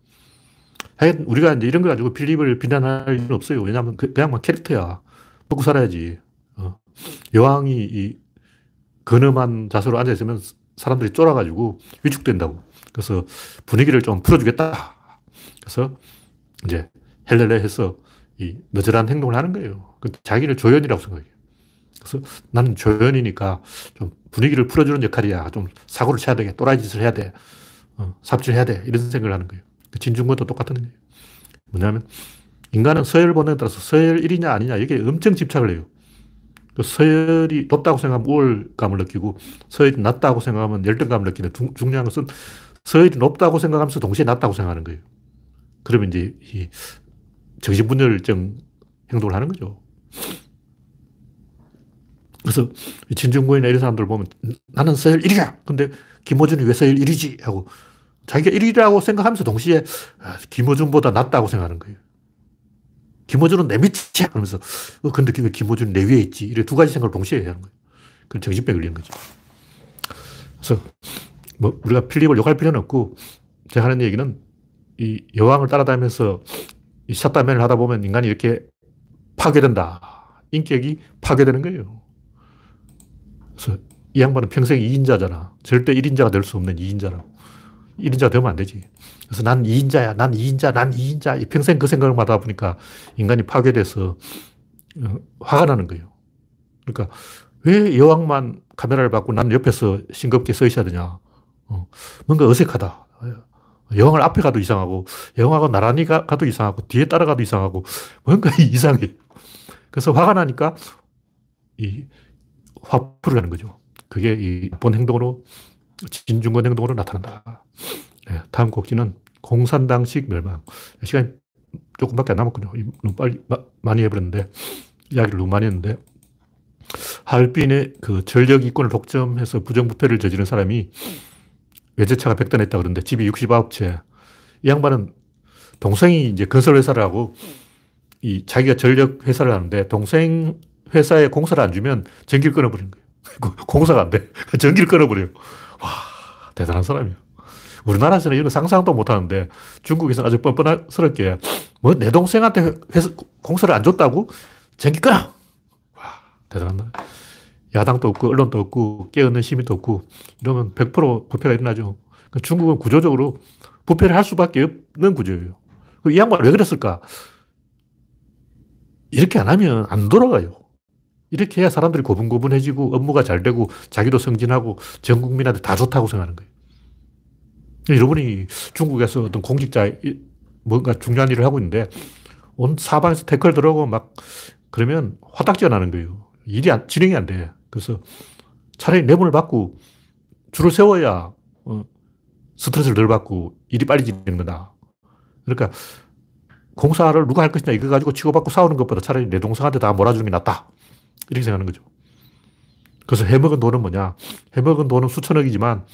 하여튼 우리가 이제 이런 거 가지고 필립을 비난할 일은 없어요. 왜냐하면 그, 막 캐릭터야. 먹고 살아야지. 어. 여왕이 이 근엄한 자세로 앉아있으면 사람들이 쫄아가지고 위축된다고. 그래서 분위기를 좀 풀어주겠다. 그래서 이제 헬렐레 해서 이 너절한 행동을 하는 거예요. 그 자기를 조연이라고 생각해요. 그래서 나는 조연이니까 좀 분위기를 풀어주는 역할이야. 좀 사고를 쳐야 되 또라이 짓을 해야 돼. 어, 삽질해야 돼. 이런 생각을 하는 거예요. 그 진중권도 똑같은 거예요. 뭐냐면 인간은 서열 보내에 따라서 서열 1이냐 아니냐 여기에 엄청 집착을 해요. 그 서열이 높다고 생각하면 우월감을 느끼고 서열이 낮다고 생각하면 열등감을 느끼는 중요한 것은 서열이 높다고 생각하면서 동시에 낮다고 생각하는 거예요. 그러면 이제 이 정신분열증 행동을 하는 거죠. 그래서 진중권이나 이런 사람들 보면 나는 서열 1이야. 근데 김호준이 왜 서열 1이지? 하고 자기가 1위라고 생각하면서 동시에 아, 김호준보다 낫다고 생각하는 거예요. 김호준은 내 밑이야. 그러면서 어, 근데 김호준이 내 위에 있지. 이렇게 두 가지 생각을 동시에 해야 하는 거예요. 그건 정신병 걸리는 거죠. 그래서 뭐 우리가 필립을 욕할 필요는 없고 제가 하는 얘기는 이 여왕을 따라다니면서 이 샷다면을 하다 보면 인간이 이렇게 파괴된다. 인격이 파괴되는 거예요. 그래서 이 양반은 평생 2인자잖아. 절대 1인자가 될 수 없는 2인자라고. 1인자 되면 안 되지. 그래서 난 2인자야, 난 2인자, 난 2인자. 평생 그 생각을 하다 보니까 인간이 파괴돼서 어, 화가 나는 거예요. 그러니까 왜 여왕만 카메라를 받고 난 옆에서 싱겁게 서 있어야 되냐. 어, 뭔가 어색하다. 여왕을 앞에 가도 이상하고, 여왕하고 나란히 가, 도 이상하고, 뒤에 따라가도 이상하고, 뭔가 이상해. 그래서 화가 나니까 이 화풀을 하는 거죠. 그게 이 본 행동으로, 진중권 행동으로 나타난다. 네, 다음 곡지는 공산당식 멸망. 시간이 조금밖에 안 남았군요. 너무 빨리, 마, 많이 해버렸는데, 이야기를 너무 많이 했는데, 하얼빈의 그 전력 이권을 독점해서 부정부패를 저지른 사람이 외제차가 100대 냈다 그러는데 집이 69채. 이 양반은 동생이 이제 건설회사를 하고 이 자기가 전력 회사를 하는데 동생 회사에 공사를 안 주면 전기를 끊어버리는 거예요. 공사가 안 돼. 전기를 끊어버려요. 와, 대단한 사람이에요. 우리나라에서는 이런 상상도 못 하는데 중국에서 아주 뻔뻔스럽게 뭐 내 동생한테 회사, 공사를 안 줬다고? 전기 끊어! 와, 대단한 야당도 없고 언론도 없고 깨어있는 시민도 없고 이러면 100% 부패가 일어나죠. 그러니까 중국은 구조적으로 부패를 할 수밖에 없는 구조예요. 이 양반 왜 그랬을까? 이렇게 안 하면 안 돌아가요. 이렇게 해야 사람들이 고분고분해지고 업무가 잘 되고 자기도 승진하고 전 국민한테 다 좋다고 생각하는 거예요. 여러분이 중국에서 어떤 공직자 뭔가 중요한 일을 하고 있는데 온 사방에서 태클 들어오고 막 그러면 화딱지가 나는 거예요. 일이 안, 진행이 안 돼. 그래서 차라리 내분을 받고 줄을 세워야 어, 스트레스를 덜 받고 일이 빨리 진행되는 거다. 그러니까 공사를 누가 할 것이냐 이거 가지고 치고받고 싸우는 것보다 차라리 내 동생한테 다 몰아주는 게 낫다. 이렇게 생각하는 거죠. 그래서 해먹은 돈은 뭐냐. 해먹은 돈은 수천억이지만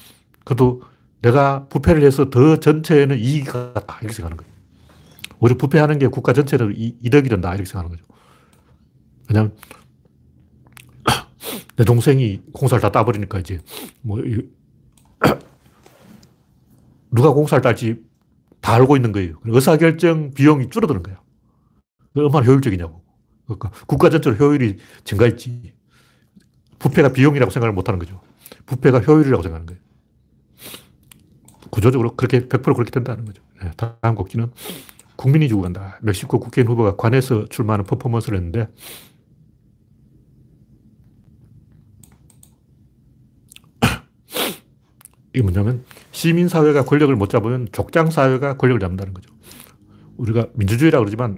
그래도 내가 부패를 해서 더 전체에는 이익이 같다. 이렇게 생각하는 거예요. 오히려 부패하는 게 국가 전체로 이득이 된다. 이렇게 생각하는 거죠. 왜냐면 내 동생이 공사를 다 따버리니까 이제 뭐 누가 공사를 딸지 다 알고 있는 거예요. 의사결정 비용이 줄어드는 거야. 얼마나 효율적이냐고. 그러니까 국가 전체로 효율이 증가했지. 부패가 비용이라고 생각을 못 하는 거죠. 부패가 효율이라고 생각하는 거예요. 구조적으로 그렇게 100% 그렇게 된다는 거죠. 네, 다음 곡지는 국민이 주고 간다. 멕시코 국회의원 후보가 관에서 출마하는 퍼포먼스를 했는데 이게 뭐냐면 시민사회가 권력을 못 잡으면 족장사회가 권력을 잡는다는 거죠. 우리가 민주주의라고 그러지만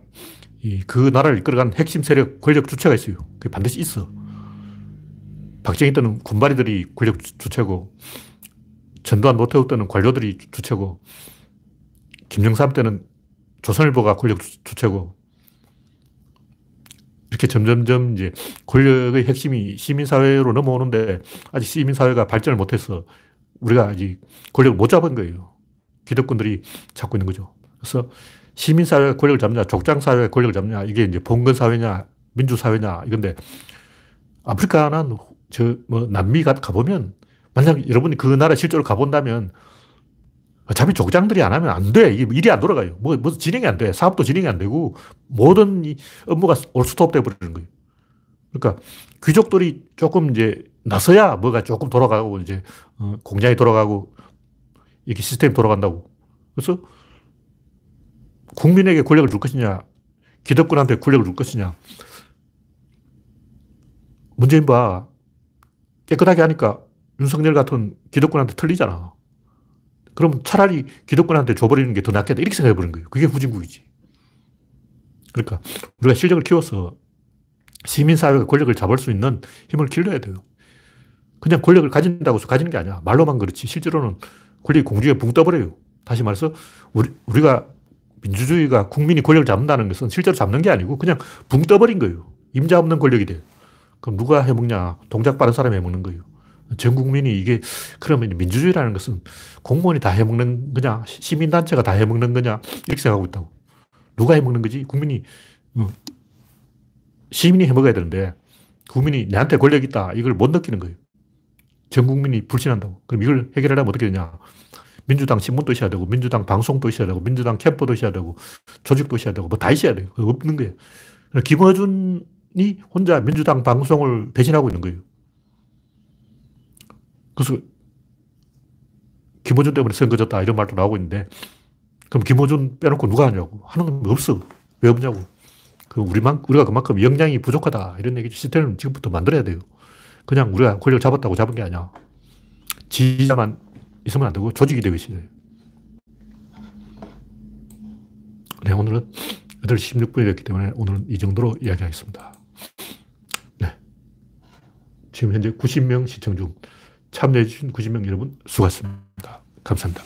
그 나라를 이끌어가는 핵심 세력, 권력 주체가 있어요. 그게 반드시 있어. 박정희 때는 군바리들이 권력 주체고, 전두환 노태우 때는 관료들이 주체고, 김영삼 때는 조선일보가 권력 주체고, 이렇게 점점점 이제 권력의 핵심이 시민사회로 넘어오는데 아직 시민사회가 발전을 못해서 우리가 아직 권력을 못 잡은 거예요. 기득권들이 잡고 있는 거죠. 그래서 시민사회가 권력을 잡냐, 족장사회가 권력을 잡냐, 이게 이제 봉건사회냐, 민주사회냐, 이건데, 아프리카는 저, 뭐, 남미 가, 가보면, 만약 여러분이 그 나라 실제로 가본다면, 어차피 족장들이 안 하면 안 돼. 이게 일이 안 돌아가요. 뭐, 뭐, 진행이 안 돼. 사업도 진행이 안 되고, 모든 이 업무가 올스톱 돼버리는 거예요. 그러니까, 귀족들이 조금 이제 나서야 뭐가 조금 돌아가고, 이제, 어, 공장이 돌아가고, 이렇게 시스템이 돌아간다고. 그래서 국민에게 권력을 줄 것이냐, 기득권한테 권력을 줄 것이냐. 문재인 봐. 깨끗하게 하니까 윤석열 같은 기득권한테 틀리잖아. 그럼 차라리 기득권한테 줘버리는 게 더 낫겠다. 이렇게 생각해버린 거예요. 그게 후진국이지. 그러니까 우리가 실력을 키워서 시민사회가 권력을 잡을 수 있는 힘을 길러야 돼요. 그냥 권력을 가진다고 해서 가지는 게 아니야. 말로만 그렇지. 실제로는 권력이 공중에 붕 떠버려요. 다시 말해서 우리, 우리가 민주주의가 국민이 권력을 잡는다는 것은 실제로 잡는 게 아니고 그냥 붕 떠버린 거예요. 임자 없는 권력이 돼. 그럼 누가 해먹냐? 동작 빠른 사람이 해먹는 거예요. 전 국민이 이게 그러면 민주주의라는 것은 공무원이 다 해먹는 거냐? 시민단체가 다 해먹는 거냐? 이렇게 생각하고 있다고. 누가 해먹는 거지? 국민이, 어, 시민이 해먹어야 되는데 국민이 내한테 권력이 있다. 이걸 못 느끼는 거예요. 전 국민이 불신한다고. 그럼 이걸 해결하려면 어떻게 되냐? 민주당 신문도 있어야 되고, 민주당 방송도 있어야 되고, 민주당 캠프도 있어야 되고, 조직도 있어야 되고, 뭐 다 있어야 돼요. 없는 거예요. 김어준이 혼자 민주당 방송을 배신하고 있는 거예요. 그래서 김어준 때문에 선거 졌다 이런 말도 나오고 있는데 그럼 김어준 빼놓고 누가 하냐고. 하는 건 없어. 왜 없냐고. 그 우리만, 우리가 그만큼 역량이 부족하다. 이런 얘기 시스템을 지금부터 만들어야 돼요. 그냥 우리가 권력을 잡았다고 잡은 게 아니야. 지지자만 있으면 안 되고 조직이 되고 있어요. 네, 오늘은 8시 16분이 됐기 때문에 오늘은 이 정도로 이야기하겠습니다. 네. 지금 현재 90명 시청 중 참여해주신 90명 여러분 수고하셨습니다. 감사합니다.